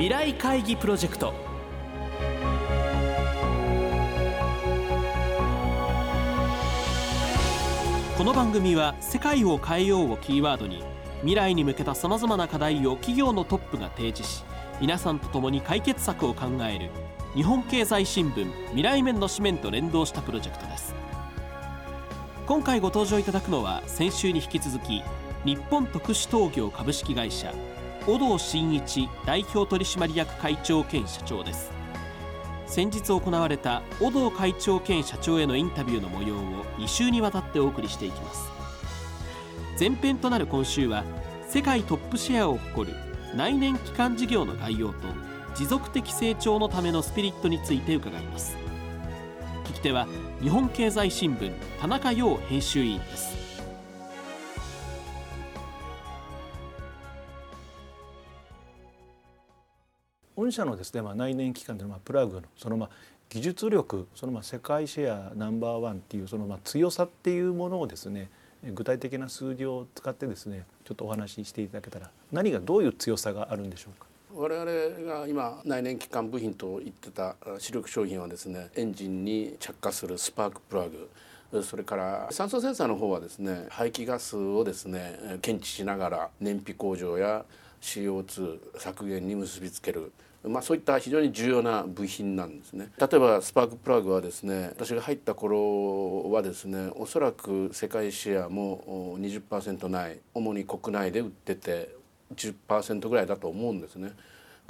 未来会議プロジェクト。この番組は「世界を変えよう」をキーワードに未来に向けたさまざまな課題を企業のトップが提示し皆さんと共に解決策を考える日本経済新聞未来面の紙面と連動したプロジェクトです。今回ご登場いただくのは先週に引き続き日本特殊陶業株式会社小道真一代表取締役会長兼社長です。先日行われた小道会長兼社長へのインタビューの模様を2週にわたってお送りしていきます。前編となる今週は世界トップシェアを誇る内燃機関事業の概要と持続的成長のためのスピリットについて伺います。聞き手は日本経済新聞田中陽編集委員です。御社のですね、まあ、内燃機関でのまプラグのそのまあ技術力そのまあ世界シェアナンバーワンっていうそのまあ強さっていうものをですね具体的な数字を使ってですねちょっとお話ししていただけたら何がどういう強さがあるんでしょうか？我々が今内燃機関部品と言ってた主力商品はですねエンジンに着火するスパークプラグそれから酸素センサーの方はですね排気ガスをですね検知しながら燃費向上や CO2 削減に結びつける。まあ、そういった非常に重要な部品なんですね例えばスパークプラグはですね私が入った頃はですねおそらく世界シェアも20%ない主に国内で売ってて10%ぐらいだと思うんですね。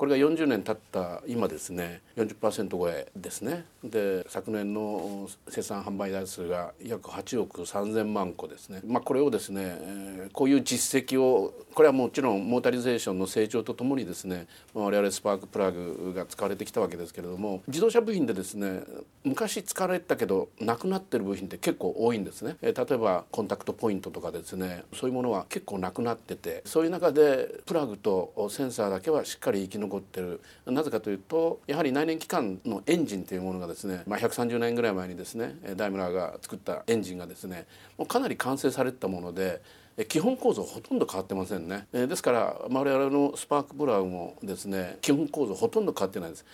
これが40年経った今ですね40%超えですね。で昨年の生産販売台数が約8億3,000万個ですね、まあ、これをですね、えー、こういう実績をこれはもちろんモータリゼーションの成長とともにですね我々スパークプラグが使われてきたわけですけれども自動車部品でですね昔使われたけどなくなってる部品って結構多いんですね、えー、例えばコンタクトポイントとかですねそういうものは結構なくなっててそういう中でプラグとセンサーだけはしっかり生き残ってる。なぜかというとやはり内燃機関のエンジンというものがですね、まあ、130年ぐらい前にですねダイムラーが作ったエンジンがですねもうかなり完成されてたもので基本構造ほとんど変わってませんね。ですから我々のスパークプラグもですね基本構造ほとんど変わってないです。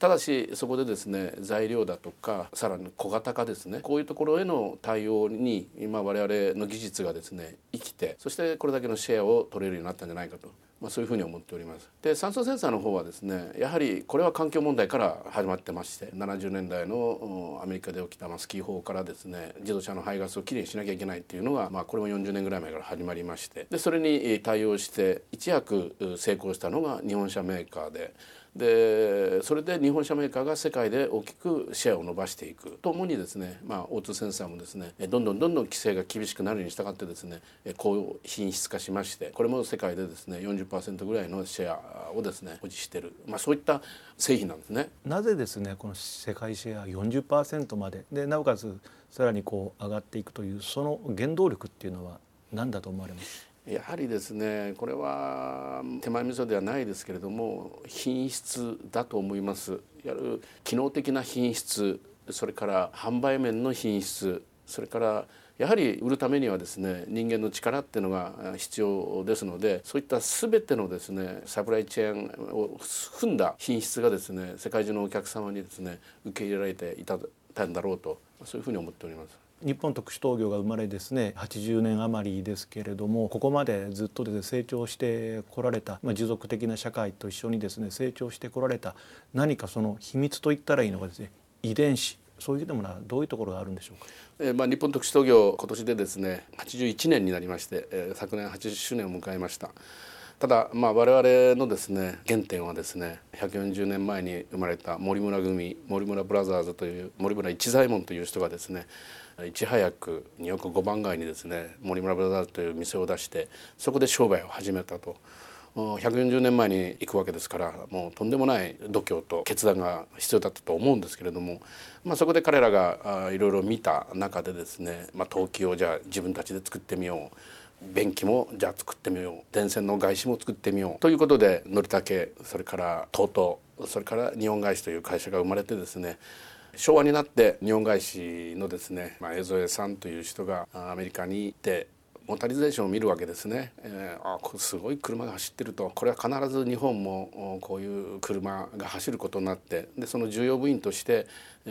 ただしそこでですね材料だとかさらに小型化ですねこういうところへの対応に今我々の技術がですね生きてそしてこれだけのシェアを取れるようになったんじゃないかとまあ、そういうふうに思っております。で酸素センサーの方はですねやはりこれは環境問題から始まってまして70年代のアメリカで起きたスキー法からですね自動車の排ガスをきれいにしなきゃいけないっていうのが、まあ、これも40年ぐらい前から始まりましてでそれに対応して一躍成功したのが日本車メーカーで。でそれで日本車メーカーが世界で大きくシェアを伸ばしていく。ともにですね、まあ、O2 センサーもですねどんどんどんどん規制が厳しくなるに従ってですね高品質化しましてこれも世界でですね40%ぐらいのシェアをですね保持している、まあ、そういった製品なんですね。なぜですねこの世界シェア40%まで？でなおかつさらにこう上がっていくというその原動力っていうのは何だと思われます？やはりですねこれは手前味噌ではないですけれども品質だと思いますやる機能的な品質それから販売面の品質それからやはり売るためにはですね人間の力っていうのが必要ですのでそういった全てのですねサプライチェーンを踏んだ品質がですね世界中のお客様にですね受け入れられていたんだろうとそういうふうに思っております。日本特殊陶業が生まれですね80年余りですけれどもここまでずっとですね成長してこられた、まあ、持続的な社会と一緒にですね成長してこられた何かその秘密といったらいいのがですね遺伝子そういうものはどういうところがあるんでしょうか？えー、まあ日本特殊陶業今年でですね81年になりまして、えー、昨年80周年を迎えました。ただまあ我々のですね原点はですね140年前に生まれた森村組森村ブラザーズという森村一左衛門という人がですねいち早く2億5番街にですね森村ブラザーズという店を出してそこで商売を始めたと。140年前に行くわけですからもうとんでもない度胸と決断が必要だったと思うんですけれども、まあ、そこで彼らがいろいろ見た中でですね、まあ、陶器をじゃあ自分たちで作ってみよう便器もじゃあ作ってみよう。電線の外資も作ってみよう。ということでのりたけそれから TOTO それから日本外資という会社が生まれてですね昭和になって日本外資のですね、まあ、江添さんという人がアメリカに行ってモータリゼーションを見るわけですね、えー、あすごい車が走ってるとこれは必ず日本もこういう車が走ることになってでその重要部員として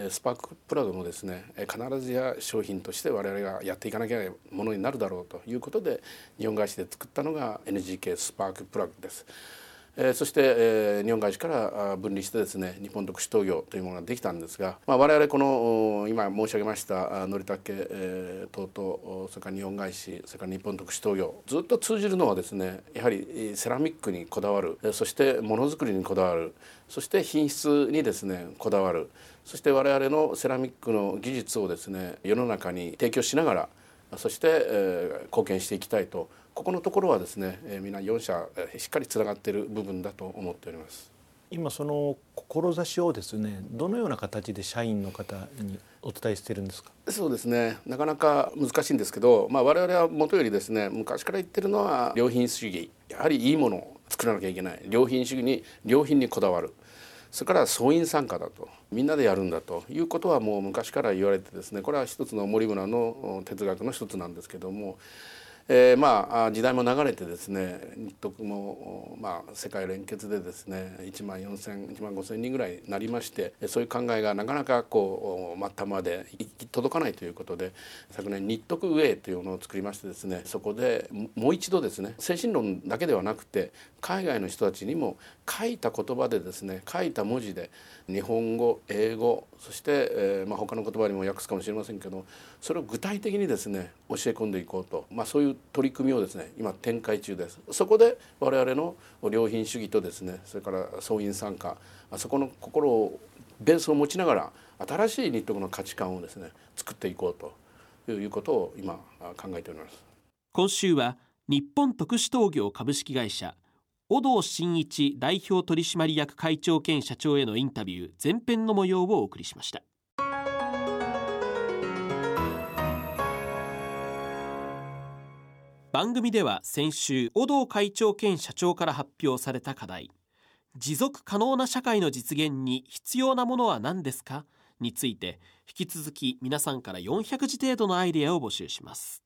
スパークプラグもですね必ずや商品として我々がやっていかなきゃいけないものになるだろうということで日本会社で作ったのが NGK スパークプラグです。えー、そして、えー、日本会社から分離してですね日本特殊陶業というものができたんですが、まあ、我々この今申し上げましたのりたけ、え、等々それから日本外資それから日本特殊陶業ずっと通じるのはですねやはりセラミックにこだわるそしてものづくりにこだわるそして品質にですねこだわるそして我々のセラミックの技術をですね世の中に提供しながらそして、えー、貢献していきたいとここのところはですね、えー、皆4社しっかりつながっている部分だと思っております。今その志をですねどのような形で社員の方にお伝えしてるんですか？そうですね。なかなか難しいんですけど、まあ、我々はもとよりですね昔から言ってるのは良品主義やはりいいものを作らなきゃいけない。良品主義に良品にこだわる。それから総員参加だと。みんなでやるんだと。いうことはもう昔から言われてですねこれは一つの森村の哲学の一つなんですけどもえー、まあ時代も流れてですね日徳も、まあ、世界連結でですね1万4,000 1万5,000人ぐらいになりましてそういう考えがなかなかこう末端まで行き届かないということで昨年日徳ウェイというものを作りましてですねそこでもう一度ですね精神論だけではなくて海外の人たちにも書いた言葉でですね書いた文字で日本語英語そして、えーまあ、他の言葉にも訳すかもしれませんけどそれを具体的にですね教え込んでいこうと、まあ、そういう取り組みをですね今展開中です。そこで我々の良品主義とですねそれから総員参加そこの心をベースを持ちながら新しい日徳の価値観をですね作っていこうということを今考えております。今週は日本特殊陶業株式会社小道真一代表取締役会長兼社長へのインタビュー前編の模様をお送りしました。番組では先週小道会長兼社長から発表された課題。持続可能な社会の実現に必要なものは何ですか？について引き続き皆さんから400字程度のアイデアを募集します。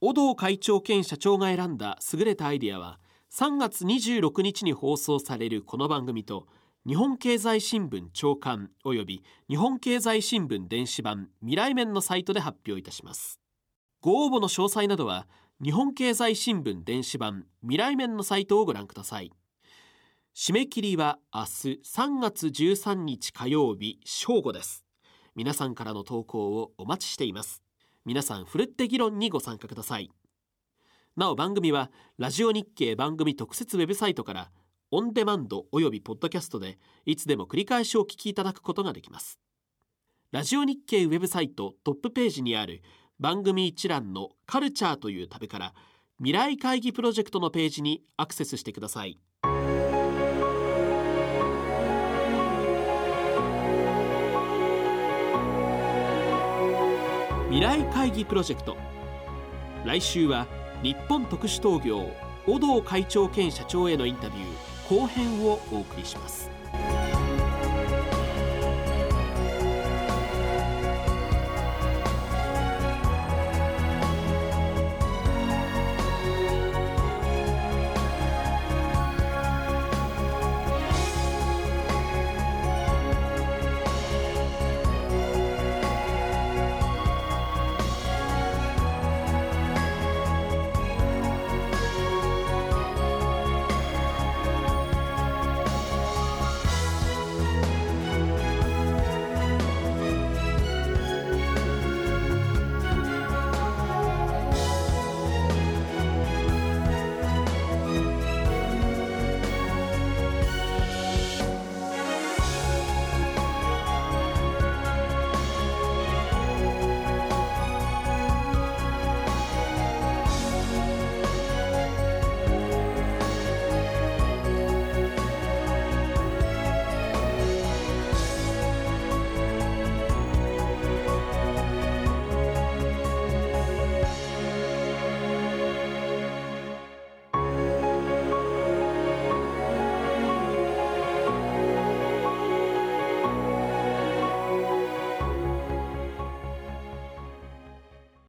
小道会長兼社長が選んだ優れたアイデアは3月26日に放送されるこの番組と日本経済新聞長官および日本経済新聞電子版未来面のサイトで発表いたします。ご応募の詳細などは日本経済新聞電子版未来面のサイトをご覧ください。締め切りは明日3月13日火曜日正午です。皆さんからの投稿をお待ちしています。皆さんふるって議論にご参加ください。なお番組はラジオ日経番組特設ウェブサイトからオンデマンドおよびポッドキャストでいつでも繰り返しお聞きいただくことができます。ラジオ日経ウェブサイトトップページにある番組一覧のカルチャーというタブから未来会議プロジェクトのページにアクセスしてください。未来会議プロジェクト。来週は日本特殊陶業小道会長兼社長へのインタビュー後編をお送りします。